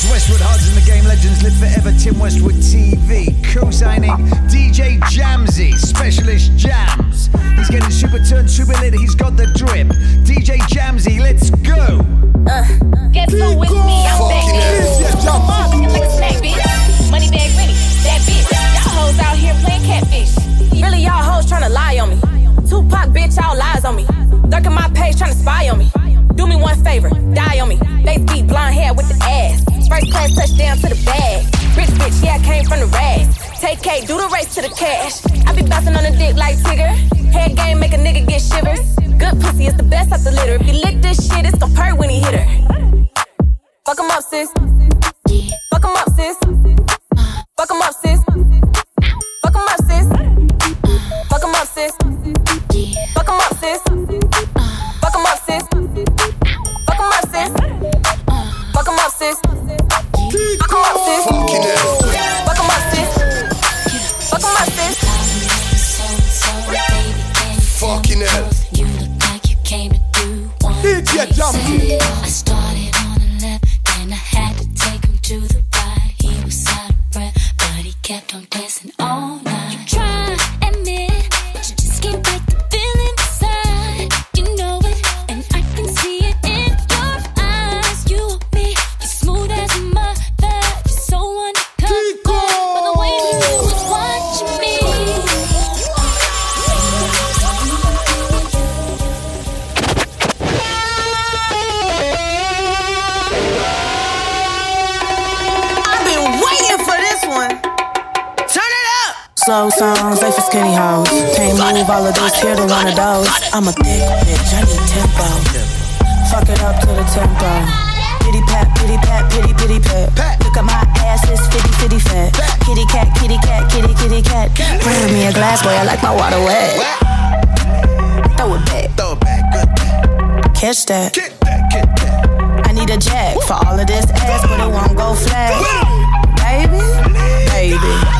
It's Westwood Hards and the Game Legends live forever. Tim Westwood TV. Co signing DJ Jamzy, Specialist Jams. He's getting super turned, super lit. He's got the drip. DJ Jamzy, let's go. Uh, guess who with me? I'm back there. Looking like a snack, bitch. Money bag ready. That bitch. Y'all hoes out here playing catfish. Really, y'all hoes trying to lie on me. Tupac, bitch, all lies on me. Lurking my page trying to spy on me. Do me one favor, die on me. Face deep, blonde hair with the ass. First class touchdown to the bag. Rich bitch, yeah, I came from the rags. Take K, do the race to the cash. I be bouncing on the dick like Tigger. Head game make a nigga get shivers. Good pussy is the best out the litter. If you lick this shit, it's gon' purr when he hit her. Fuck him up, sis. Fuck him up, sis. Fuck him up, sis. Fuck him up, sis. Fuck him up, sis. Fuck him up, sis. Fuck him up, sis. Fuck him up, sis. Fuck him up, sis. Fuck him up, sis. Fuck him up, sis. Fuck him up, sis. Fucking hell. You look like you came to do one. DJ Jumpy. Songs, they for skinny hoes. Can't move all of this here to one of those. I'm a thick bitch, I need tempo. Fuck it up to the tempo. Pity pat, pity pat, pity pity pat. Look at my ass, it's fitty fitty fat. Kitty cat, kitty cat, kitty kitty cat. Bring me a glass, boy, I like my water wet. Throw it back, Throw it back, good back. catch that. Get that, get that. I need a jack for all of this ass, but it won't go flat. Baby, baby,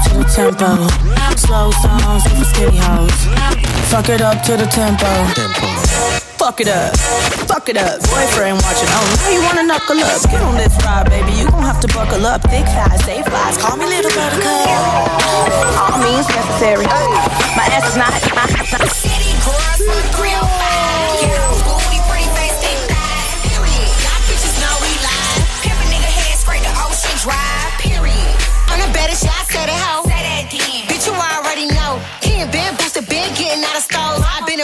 Fuck it up to the tempo. Slow songs, they for skinny hoes. Fuck it up to the tempo. Fuck it up, fuck it up. Boyfriend watching, oh, now you wanna knuckle up. Get on this ride, baby, you gon' have to buckle up. Thick thighs, safe lies, call me little buttercup. All means necessary. My ass is not. my. City girls from 305.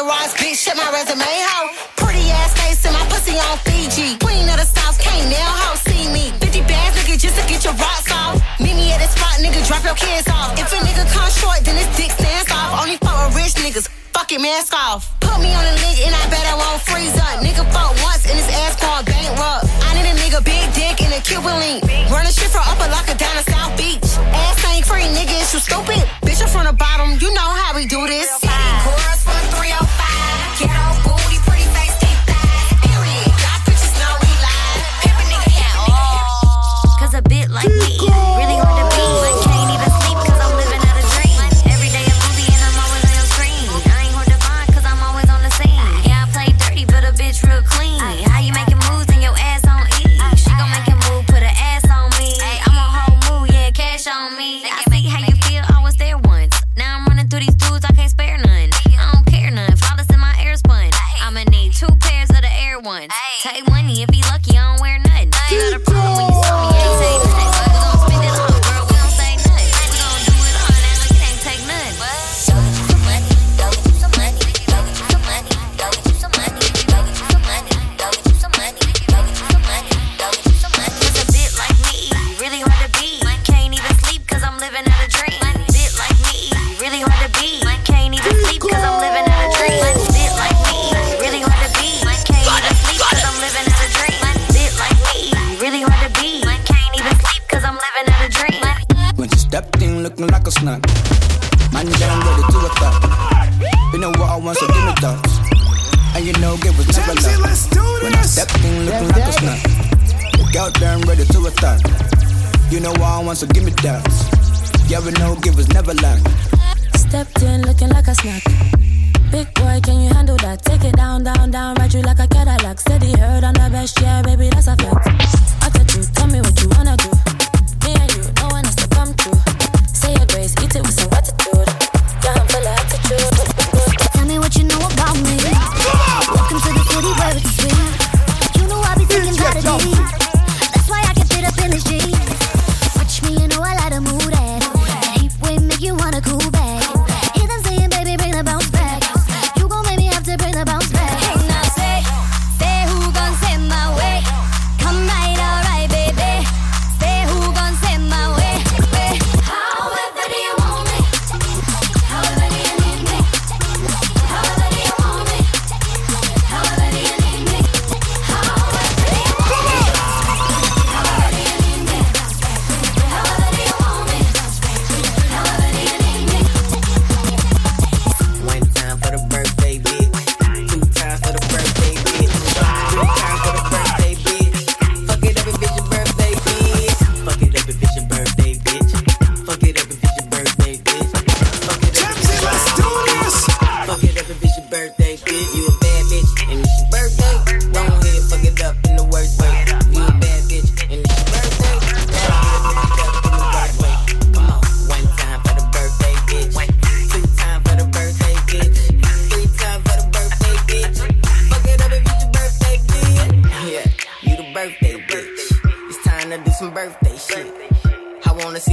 Ross, bitch, shut my resume, ho. Pretty ass face and my pussy on Fiji. Queen of the South, can't nail ho, see me. 50 bands, nigga, just to get your rocks off. Meet me at the spot, nigga, drop your kids off. If a nigga come short, then his dick stands off. Only fuck with rich niggas. Fuck it, mask off. Put me on the link and I bet I won't freeze up. Nigga fuck once and his ass called bankrupt. I need a nigga big dick and a Cuban link. Run a shit from Opa-locka down to South Beach. Ass ain't free, nigga, is you stupid? Bitch, I'm from the bottom, you know how we do this.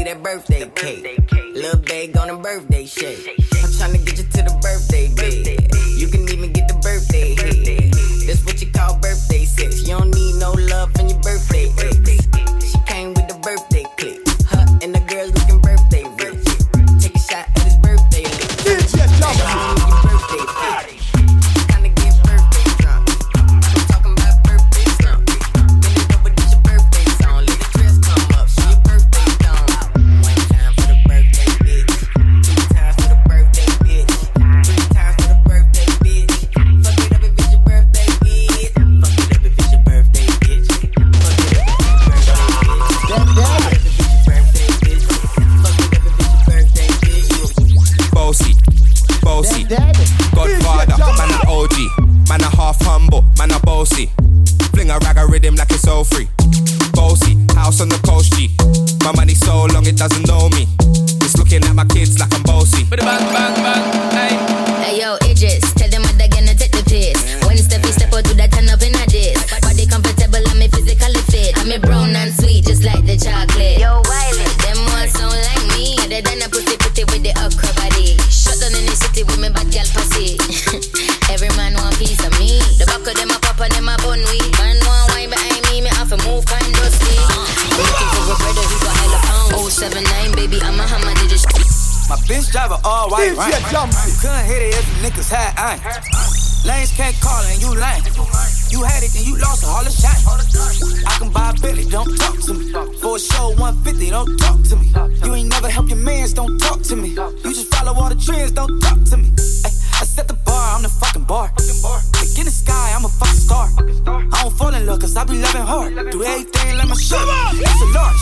you that birthday cake. little bag on a birthday shake. I'm tryna get you to the birthday bed. You can even get the birthday head. That's what you call birthday Bitch driver all white. Right. Couldn't hit it if niggas had iron. Lanes can't call and you lame. You had it and you lost all the shine. I can buy a Billy, don't talk to me. For a show 150, don't talk to me. You ain't never help your mans, don't talk to me. You just follow all the trends, don't talk to me. Ay I set the bar, I'm the fucking bar. Like in the sky, I'm a fucking star. I don't fall in love, cause I be loving hard. Do everything like my shit. It's a large.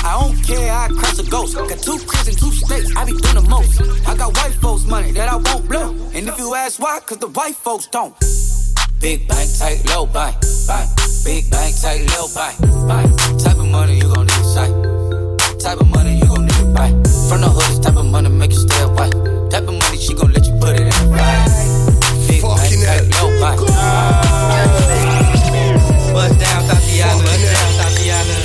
I don't care, I crush a ghost. Got two cribs and two states, I be doing the most. I got white folks' money that I won't blow. And if you ask why, cause the white folks don't. Big bank, tight, low bank, bank. Big bank, tight, low bank, bank. Type of money you gon' need to sight. Type of money you gon' need to buy. From the hood, this type of money make you stay white. Type of money Bust down, Tatiana. Bust down, Tatiana.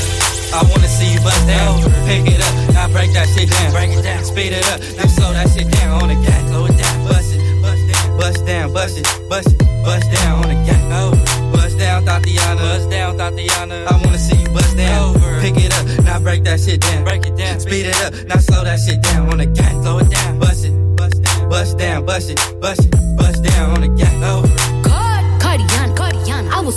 I wanna see you bust down. Pick it up, now break that shit down. Break it down, speed it up, now slow that shit down on the gas. Slow it down, bust it, bust down, bust down, bust it, bust it, bust down on the gas. Bust down, Tatiana. Bust down, Tatiana. I wanna see you bust down. Pick it up, now break that shit down. Break it down, speed it up, now slow that shit down on the gas. Slow it down, bust it, bust down, bust it, bust it, bust down on the gas. Over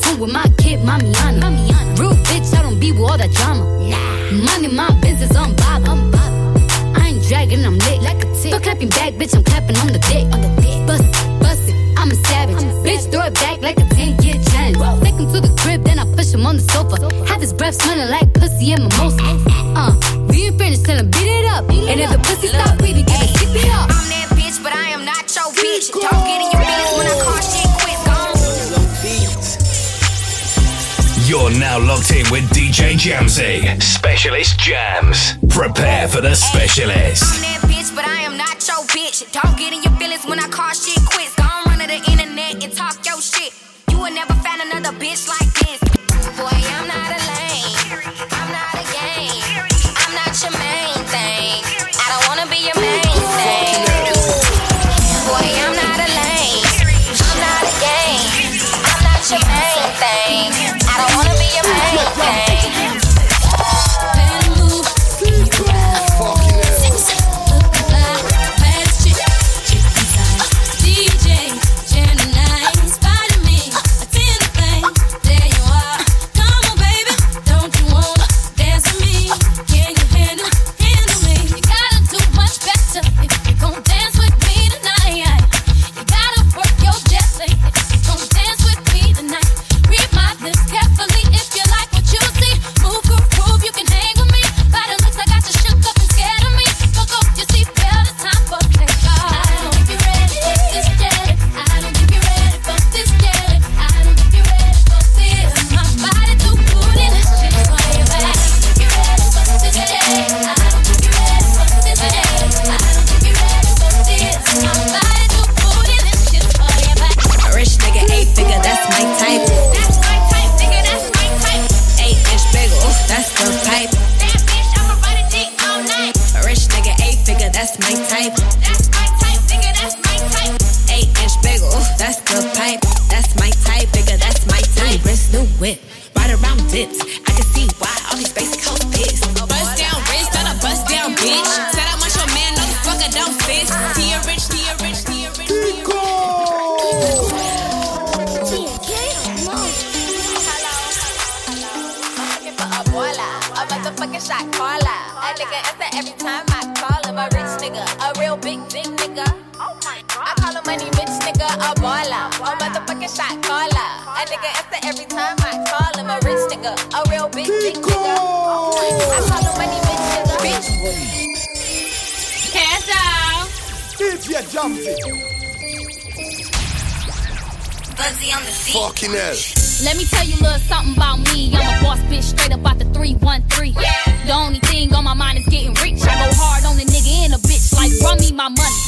fool with my kid, Mamiana. Mamiana. Real bitch, I don't be with all that drama. Nah. Money, my business, I'm bob. I'm bob. I ain't dragging, I'm lit like a tick. Stop clapping back, bitch, I'm clapping on the dick. On the dick. Bust it, bust it, I'm a savage. I'm a savage. bitch, throw it back like a 10 year challenge. Whoa. Take him to the crib, then I push him on the sofa. sofa. Have his breath smelling like pussy and mimosa. Ah, ah, ah. uh, we ain't finished, till I beat it up. Beat and it if up. the pussy Look. stop breathing, give it hey. it up. I'm that bitch, but I am not your bitch. Don't get in your business when I call shit quick. You're now locked in with DJ Jamzy. Specialist Jams. Prepare for the specialist. I'm that bitch, but I am not your bitch. Don't get in your feelings when I call shit quits. Gon' run to the internet and talk your shit. You will never find another bitch like this. Boy, I'm not shot caller. A nigga answer every time I call him. A rich nigga, a real big dick nigga. Oh I call him money bitch nigga, a baller, a motherfucking shot caller. A nigga answer every time I call him. A rich nigga, a real big dick nigga. I call him money bitch nigga. Bitch. Cash out. DJ Jamzy. Buzzy on the beat. Fucking hell. Let me tell you a little something about me. I'm a boss bitch, straight up out the 313. The only thing on my mind is getting rich. I go hard on the nigga and a bitch, like run me my money.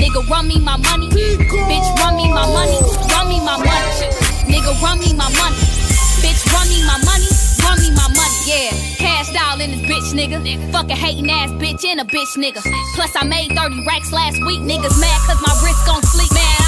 Nigga, run me my money. Bitch, run me my money. Run me my money. Nigga, run me my money. Bitch, run me my money. Run me my money. Yeah, Kash Doll in this bitch, nigga. Fuck a hating ass bitch and a bitch, nigga. Plus, I made 30 racks last week. Niggas mad cause my wrist gon' sleep. Man,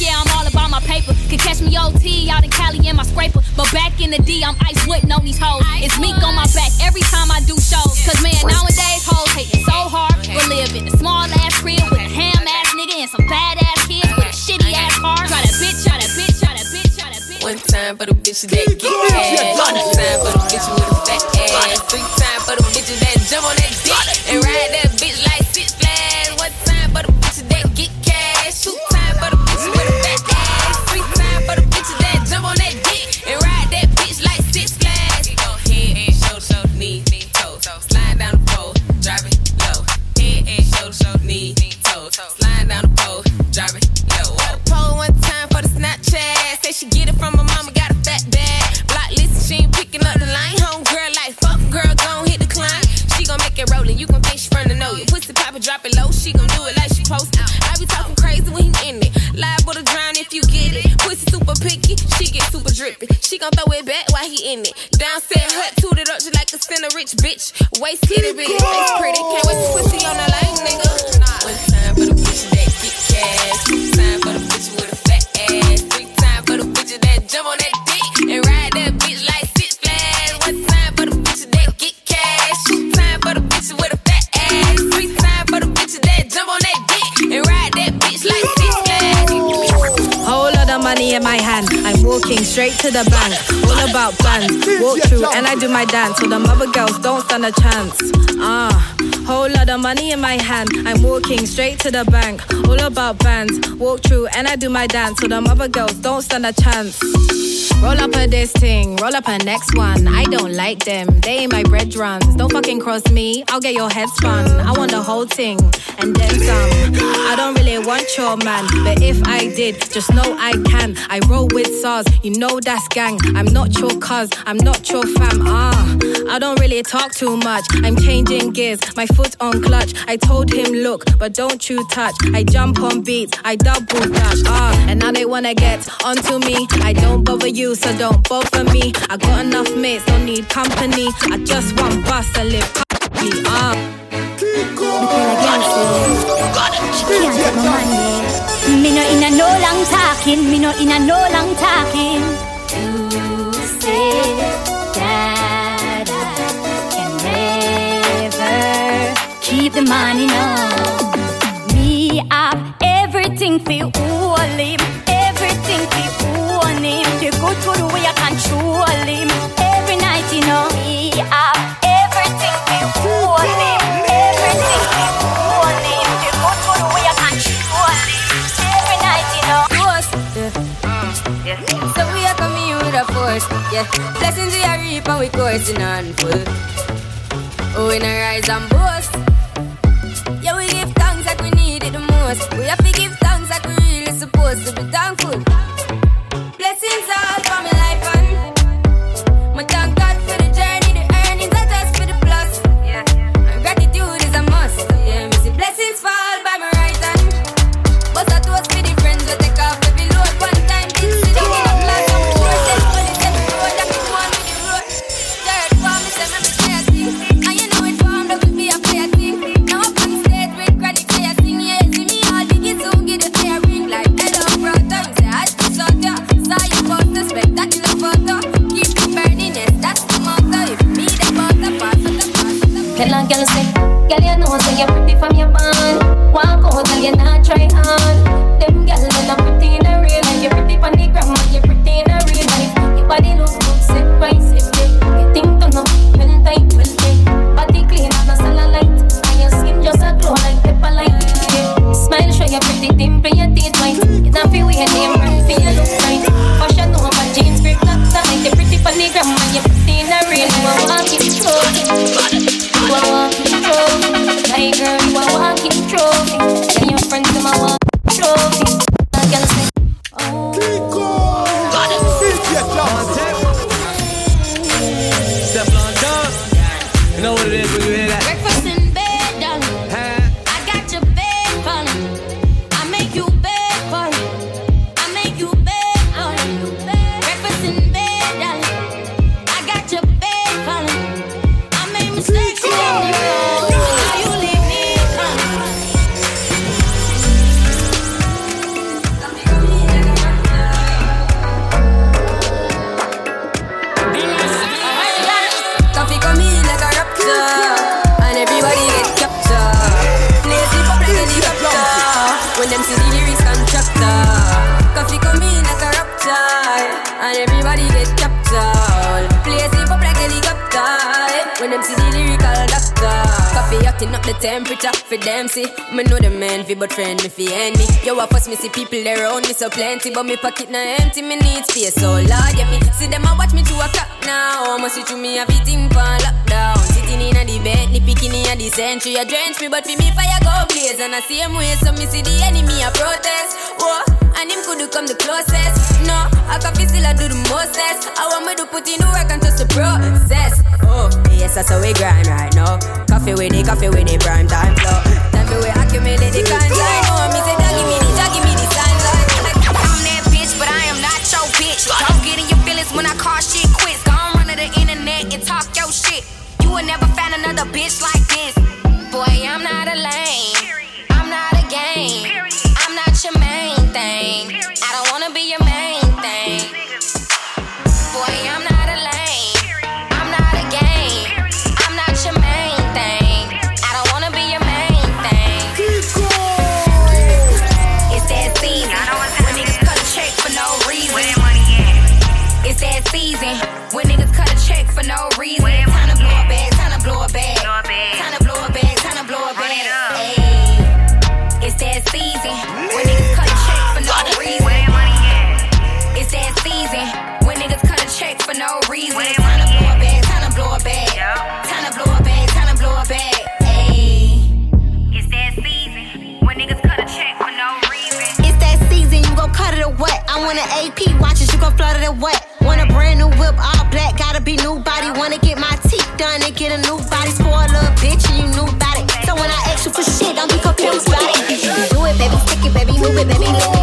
Yeah, I'm all about my paper. Could catch me OT out in Cali in my scraper. But back in the D, I'm ice wooden on these hoes. It's meek on my back every time I do shows. Cause man, nowadays hoes hating so hard. We live in a small ass crib with a ham ass nigga and some bad ass kids with a shitty ass car. Try that bitch, try that bitch, try that bitch, try that bitch. One time for the bitches that get cash. One time for the bitches with a fat ass. Three times for the bitches that jump to the bank. All about bands. Walk through and I do my dance. So the mother girls don't stand a chance. Ah, Whole lot of money in my hand. I'm walking straight to the bank. All about bands. Walk through and I do my dance. So them other girls don't stand a chance. Roll up a this thing, roll up a next one. I don't like them, they ain't my bread runs. Don't fucking cross me, I'll get your head spun. I want the whole thing, and then some. I don't really want your man, but if I did, just know I can. I roll with SARS, you know that's gang. I'm not your cuz, I'm not your fam. Ah, I don't really talk too much. I'm changing gears, my foot on clutch. I told him, look, but don't you touch. I jump on beats, I double dash. Ah, and now they wanna get onto me. I don't bother you, so don't bother me. I got enough mates, don't need company. I just want bus to live comfortably. Ah. Me no in a no long talking, me no in a no long talking. You that I can never keep the money, no. Me have everything for all him, The way I control him. Every night, you know, me have everything all him, everything own him. The way I control him. Every night, you know. Force. So we are coming with a force, yeah. Blessings we are reap and we coursing on full. Oh, we rise and boast. Yeah, we give thanks like we need it the most. We have to give thanks so plenty, but me pocket na empty. Me need space so Lord, yeah me see them a watch me to a clock now. I'ma see through me everything on lockdown. Sitting in a the bed, the bikini a the century. A drench me, but for me fire go blaze. And I same way, so me see the enemy a protest. Whoa, and him could come the closest. No, I can feel still I do the mostest. I want me to put in the work and trust the process. Oh, yes, that's how we grind right now. Coffee with the coffee with the prime time flow. Time for we accumulate the consign. Will never find another bitch like this. Boy, I'm not a lame. Baby, move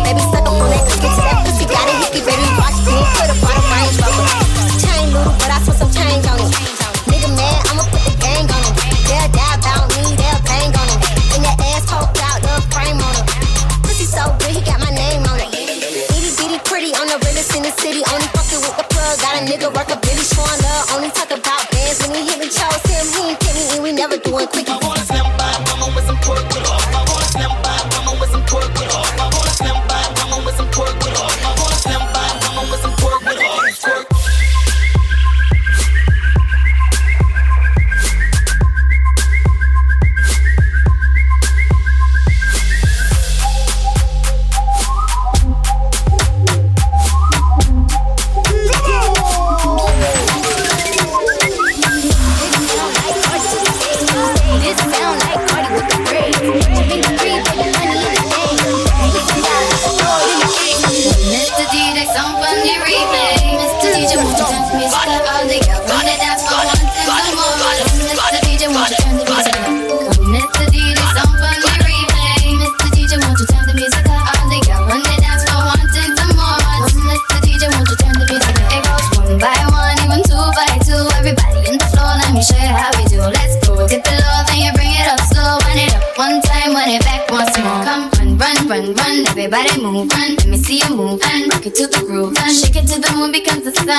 Everybody move. Let me see you move, rock it to the groove. Shake it to the moon because the sun.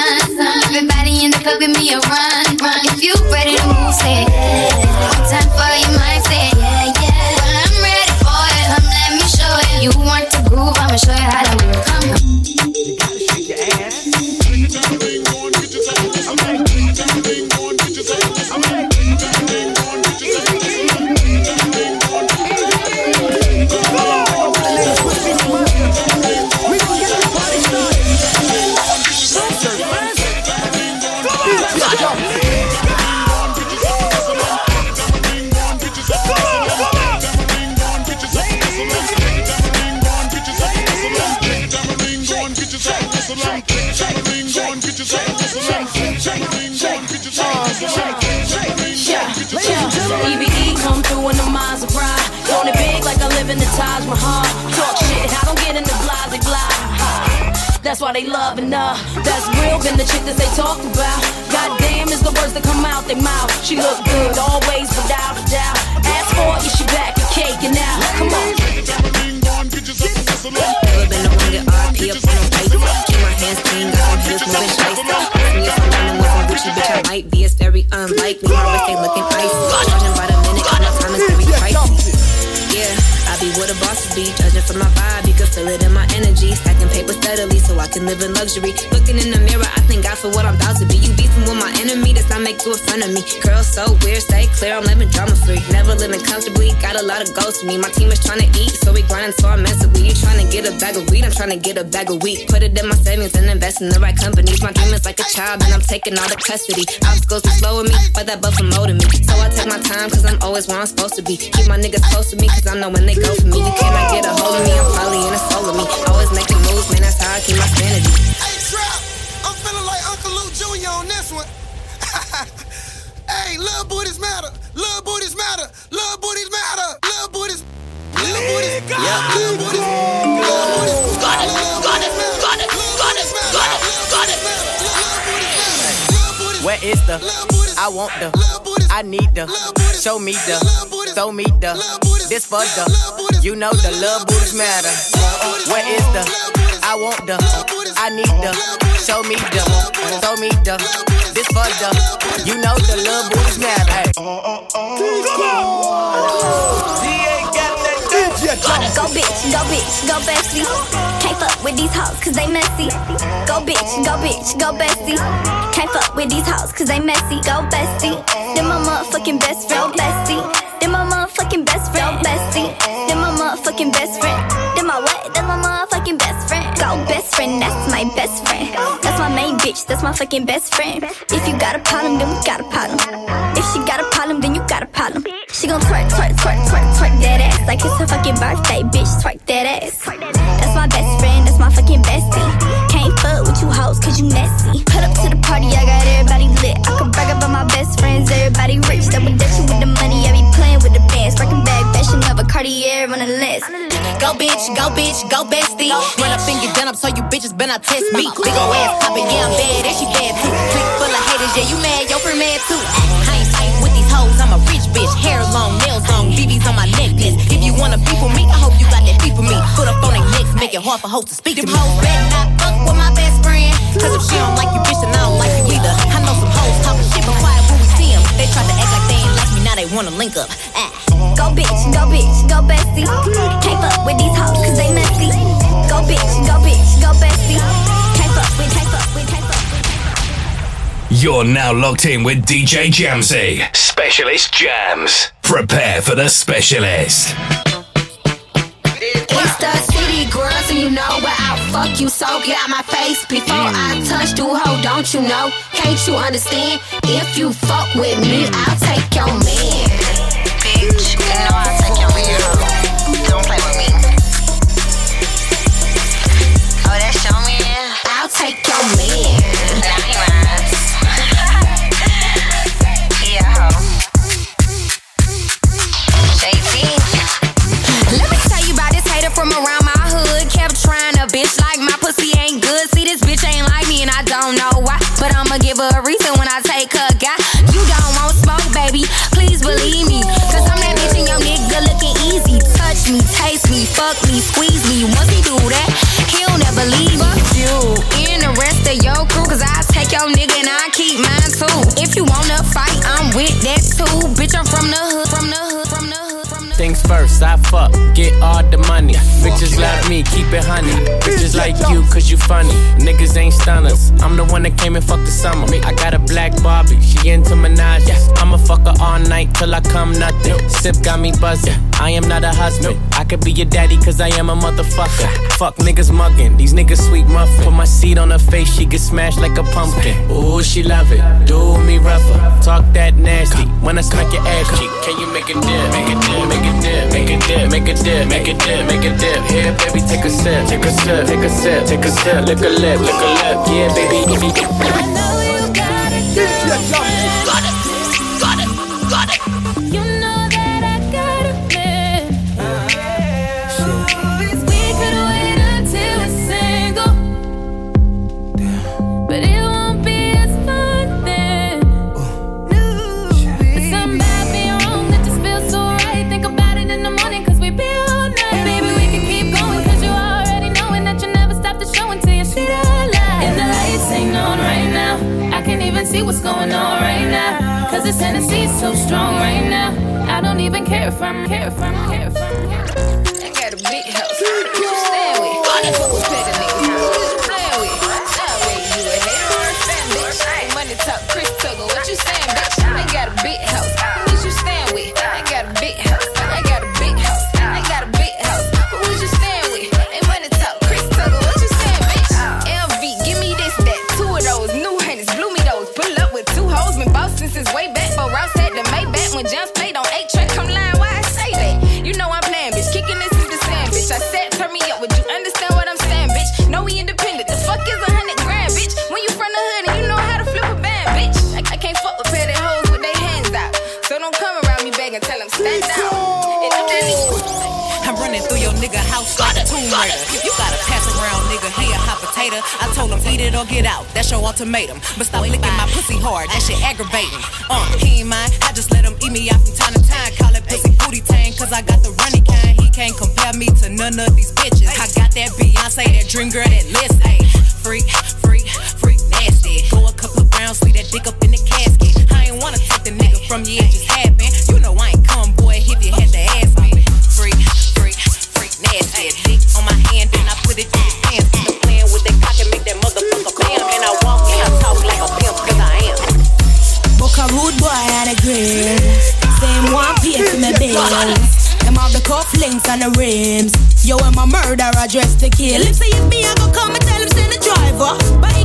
Everybody in the club, give me a run, run. If you ready to move, say Taj Mahal. Talk shit, I don't get in the blase blah. That's why they loving her. That's real, been the chick that they talk about. Goddamn is the words that come out their mouth. She look good always, without a doubt. Ask for it, she back and caking out. Come on. Never been one on place. Keep my hands clean, got some hitters moving me if I'm bitch, I might be. It's very unlikely. My wrist ain't looking. Charging by the Be where the bosses be. Judging from my vibe, you can feel it in my energy. Stacking paper steadily so I can live in luxury. Looking in the mirror, I thank God for what I'm about to be. You beefing with my enemy, that's not make you in front of me. Girl, so weird, stay clear, I'm living drama free. Never living comfortably, got a lot of goals to me. My team is trying to eat, so we grinding so I'm. You trying to get a bag of weed, I'm trying to get a bag of wheat. Put it in my savings and invest in the right companies. My dream is like a child, and I'm taking all the custody. Obstacles are slow with me, but that buffer molding me. So I take my time, cause I'm always where I'm supposed to be. Keep my niggas close to me, cause I know when they go for me. You cannot get a hold of me, I'm probably in a soul of me. Always making moves, man, that's how I keep my sanity. Hey, Trap, I'm feeling like Uncle Luke Jr. on this one. hey, little booties matter. Little booties matter. Little booties matter. Little booties. Little booties. Yeah. Little booties. Little booties. Got it. Got it. Got it. Got it. Got it. Got it. Where is the? I want the. I need the. Show me the. Throw me the. This for the. You know the love booties matter. Where is the? I want the. I need the. Show me the. Throw me the. This for the. You know the love booties matter. Hey. Go bitch, go bitch, go bestie. With these hoes cause they messy. Go bitch, go bitch, go bestie. Can't fuck with these hoes cause they messy. Go bestie. Then my motherfucking best friend, bestie. Then my motherfucking best friend, bestie. Then my motherfucking best friend. Then my what? Best friend. That's my best friend. That's my main bitch, that's my fucking best friend. If you got a problem, then we got a problem. If she got a problem, then you got a problem. She gon' twerk, twerk, twerk, twerk, twerk that ass like it's her fucking birthday, bitch. Twerk that ass. That's my best friend, that's my fucking bestie. Can't fuck with you hoes, cause you messy. Put up to the party, I got everybody lit. I could brag about my best friends, everybody rich. Double dutching with the money, I be playing with the bands. Breaking bag, fashion of a Cartier on the list. Go bitch, go bitch, go bestie. Run up and get done up so you bitches better not test me. Big ol' ass poppin', yeah, I'm bad, and she bad too. Click full of haters, yeah, you mad, your friend mad too. I ain't fighting with these hoes, I'm a rich bitch. Hair long, nails long, BBs on my necklace. If you wanna be for me, I hope you got that beef for me. Put up on their necks, make it hard for hoes to speak to me. Them hoes better not fuck with my best friend. Cause if she don't like you, bitch, then I don't like you either. I know some hoes talking shit, but quiet when we see them. They try to act like they ain't like me, now they wanna link up. Ah. Go bitch, go bitch, go bestie. Can't fuck with these hoes cause they messy. Go bitch, go bitch, go bestie. Can't fuck with, can't fuck with, can't fuck with. You're now locked in with DJ Jamzy. Specialist Jams. Prepare for the specialist. It's the city girl, so you know where I'll fuck you. So get out my face before I mm. touch you, hoe. Don't you know? Can't you understand? If you fuck with me, I'll take your man. Know I'll first, I fuck, get all the money. Bitches love me, keep it honey. Bitches like you, cause you funny. Niggas ain't stunners. I'm the one that came and fucked the summer. I got a black Barbie, she into Minaj. I'ma fuck her all night till I come nothing. Sip got me buzzing. I am not a husband. I could be your daddy, cause I am a motherfucker. Fuck niggas mugging, these niggas sweet muffin. Put my seed on her face, she get smashed like a pumpkin. Ooh, she love it. Do me rougher. Talk that nasty. When I smack your ass cheek, can you make it dip? Make it dip, make it dip, make it dip, make it dip, make it dip, make it dip. Here, baby, take a sip, take a sip, take a sip, take a sip. Lick a lip, lick a lip. Yeah, baby. I know you Got it, got this Tennessee's so strong right now. I don't even care if I'm, care if I'm, care if I'm. Told him eat it or get out. That's your ultimatum. But stop licking my pussy hard. That shit aggravating. Uh, he ain't mine. I just let him eat me out from time to time. Call it pussy booty tang. Cause I got the running kind. He can't compare me to none of these bitches. I got that Beyonce, that dream girl, that list. Ayy, freak, freak, freak nasty. Go a couple of rounds, leave that dick up in the casket. I ain't wanna take the nigga from you, it have the the rims. Yo, I'm a murderer dressed to kill. If say if me, I go come and tell him send a driver. But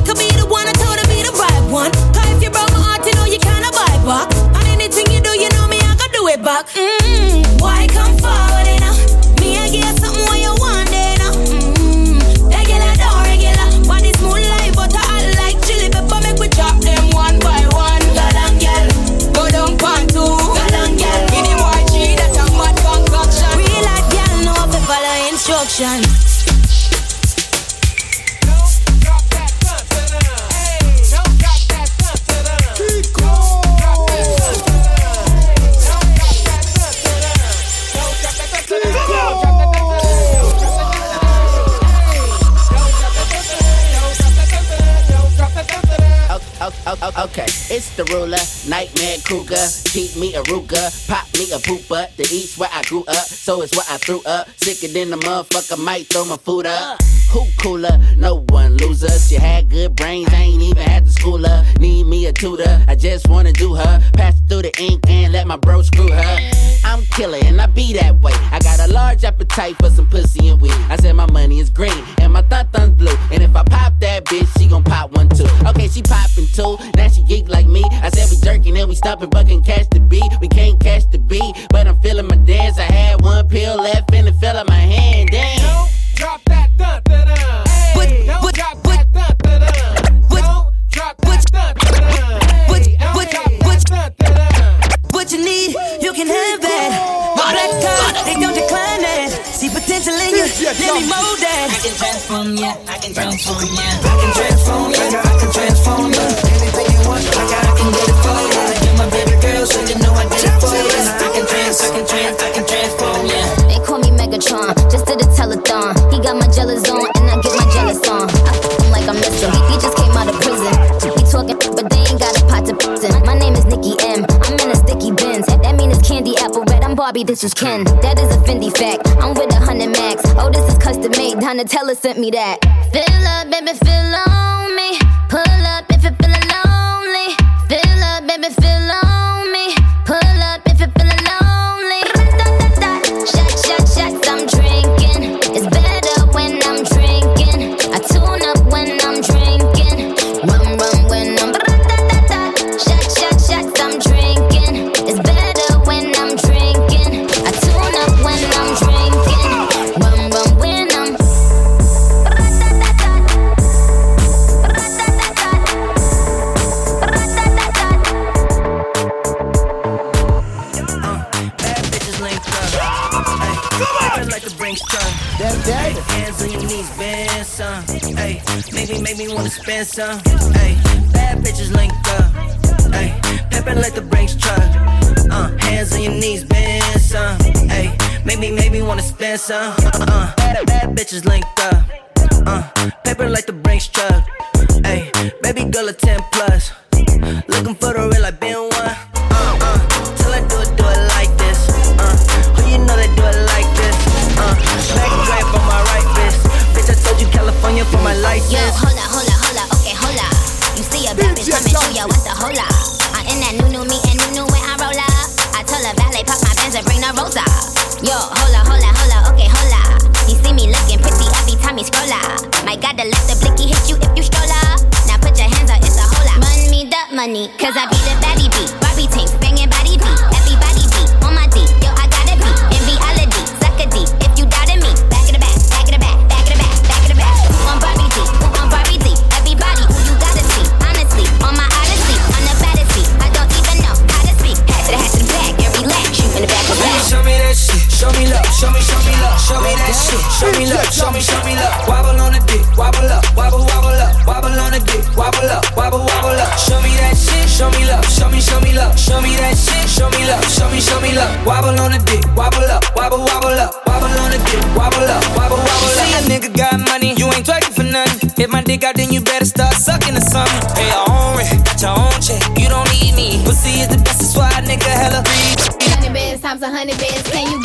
so it's what I threw up. Sicker than the motherfucker, might throw my food up. Who cooler? No one loser. She had good brains, I ain't even had to school her. Need me a tutor, I just wanna do her. Pass through the ink and let my bro screw her. I'm killer and I be that way. I got a large appetite for some pussy and weed. I said my money is green and my thun thun's blue. And if I pop that bitch, she gon' pop one too. Okay, she poppin' two, now she geek like me. I said we jerking and we stopping, but can catch the beat. We can't catch the beat, but I'm feeling my dance. I had one pill left and it fell in my hand. Damn. I'm Barbie, this is Ken. That is a Fendi fact. I'm with a hundred max. Oh, this is custom made. Donatella sent me that. Some. Hey, maybe make me wanna spend some. Hey, bad bitches linked up. Hey, peppin' like the Brinks truck. Uh, hands on your knees, bend some. Hey, make me make me wanna spend some. Uh, bad, bad bitches linked up. Uh, paper like the Brinks truck. Hey, baby girl a 10 plus. Looking for the cause I be the baddie beat. Barbie tank, banging body beat. Everybody beat on my D. Yo, I gotta be in reality. Suck a D if you doubted me. Back in the back, back in the back, back in the back, back in the back. On Barbie D? On Barbie D? Everybody who you gotta see. Honestly, on my odyssey, on the baddest beat. I don't even know how to speak. Hat to the hat to the back, and relax. You in the back of the back. Show me that shit, show me love, show me, show me love, show me that shit, show me love, show me, show me love. Wobble on the dick, wobble up, wobble, wobble up, wobble on the dick, wobble up, wobble, wobble up. Show me that shit, show me love, show me, show me love, show me that shit, show me love, show me, show me love. Wobble on the dick, wobble up, wobble, wobble up, wobble on the dick, wobble up, wobble, wobble up. See a nigga got money, you ain't twerking for nothing. If my dick out, then you better start sucking or something. Pay your own rent, got your own check, you don't need me. Pussy is the best, that's why a nigga hella free. Hundred bands times a hundred bands. Can you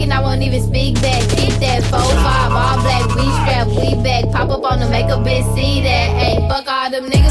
talking, I won't even speak back. Keep that 4-5, all black, we strap, we back. Pop up on the make a bitch see that. Hey, fuck all them niggas.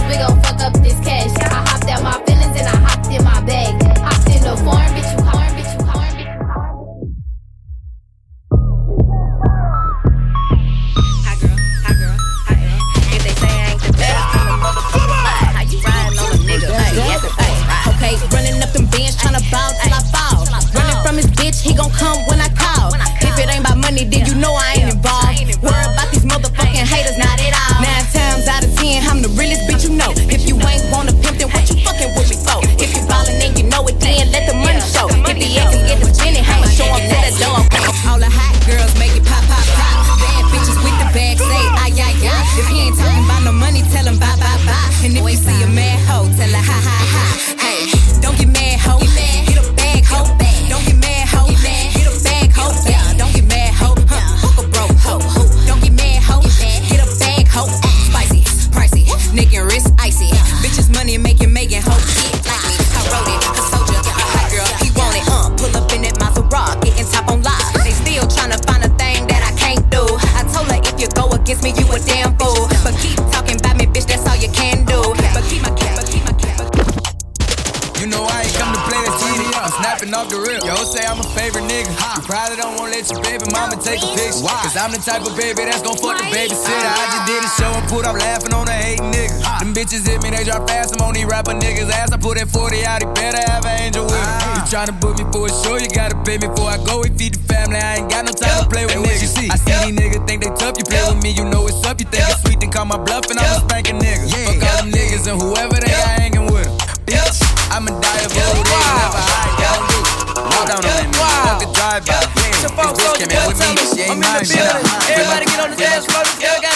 You think they tough. You play yeah. with me, you know it's up. You think yeah. it's sweet, then call my bluff, and yeah. I'm a spanking nigga. Yeah. Fuck all them niggas and whoever they yeah. I hanging with. Em. Bitch, I'ma die of old age, never high, down do. Low down on them, fuck the drive-by. Yeah. This came in with me, she ain't mine, she not mine. Everybody get on the dance floor, this girl got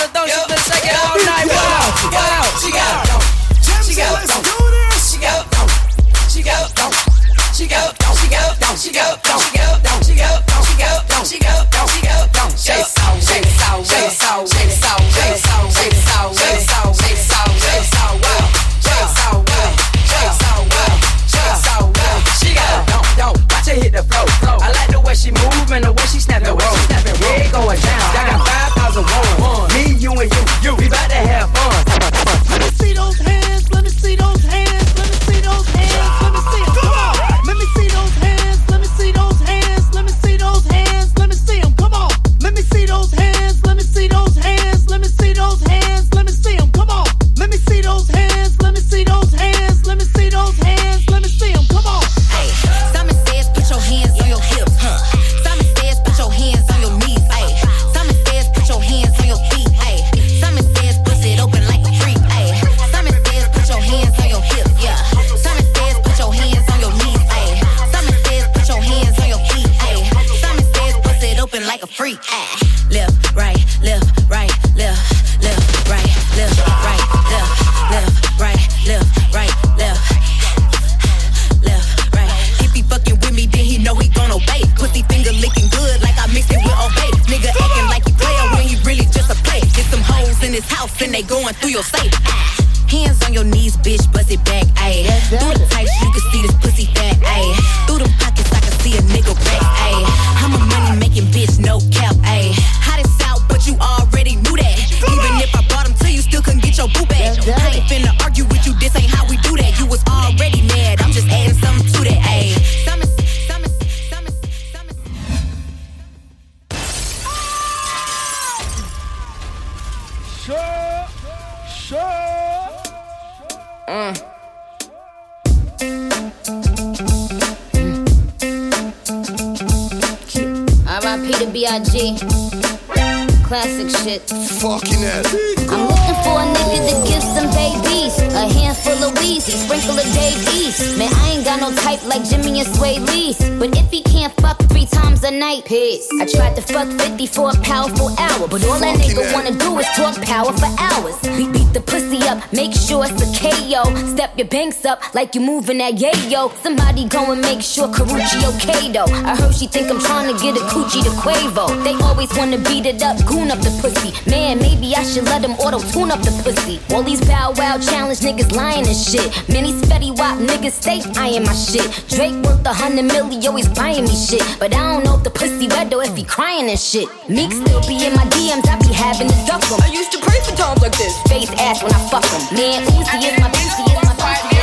for a hour. But all that nigga wanna do is talk power for hours. Beat, beat the pussy up, make sure it's a KO. Step your banks up like you moving that yayo. Somebody go and make sure Karrueche okay though. I heard she think I'm trying to get a coochie to Quavo. They always wanna beat it up, goon up the pussy. Man, maybe I should let them auto tune up the pussy. All these bow wow challenge niggas lying and shit. Many spetty wop niggas stay eyeing my shit. Drake worth a hundred million, always buying me shit. But I don't know if the pussy wet though if he crying and shit. Meek still be in my DMs, I be having to duck 'em. I used to pray for times like this. Face ass when I fuck 'em. Man, Uzi is my pussy, is my pussy.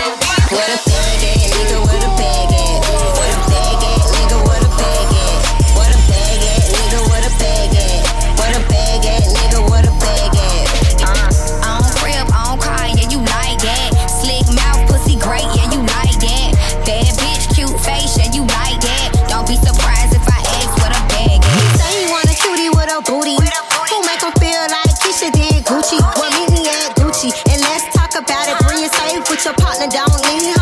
What a at, nigga, what a with your partner,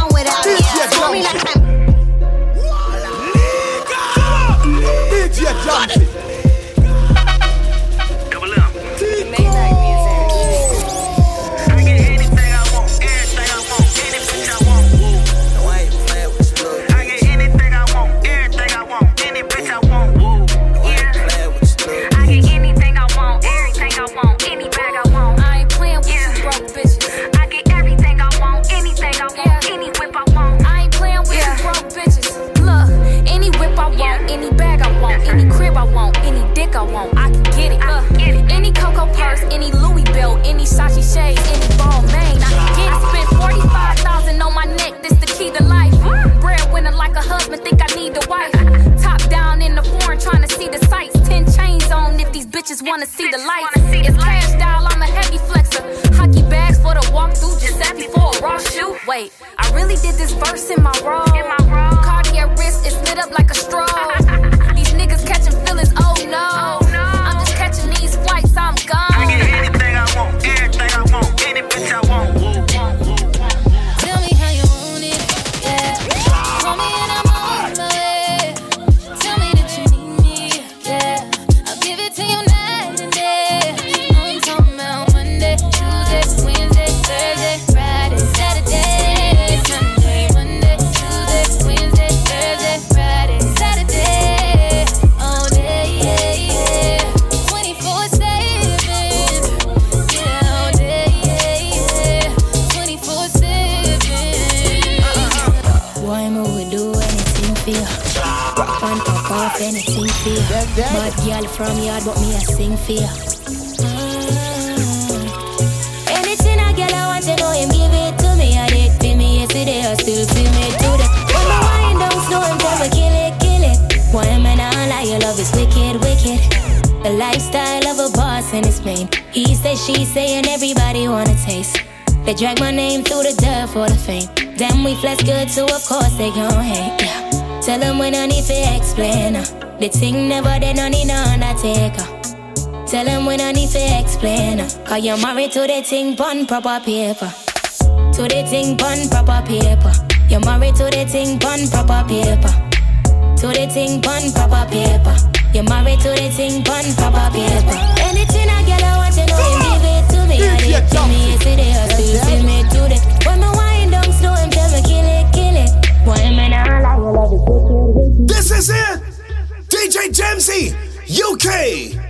for you. Bad girl from yard, but me a sing you. Mm. Anything a girl I want to know, him give it to me. I did for me yesterday, I still feel me today. When my wind down slow, tell me kill it, kill it. Why am I not lie? Your love is wicked, wicked. The lifestyle of a boss and it's plain. He say, she say, and everybody wanna taste. They drag my name through the dirt for the fame. Then we flex good, so of course they gon' hate. Yeah. Tell them we no need to explain. Uh. The thing never did no need no undertaker. Tell them we no need to explain. Cause you're married to the thing pon proper paper. To the thing pon proper paper. You're married to the thing pon proper paper. To the thing pon proper paper. You're married to the thing pon proper paper. Anything I get, I want to know him give it to me. I did to me yesterday, I still feel me today. When my wind down slow, him tell me kill it, kill it. Why am I not like you love it? This is it. DJ Jamzy, UK.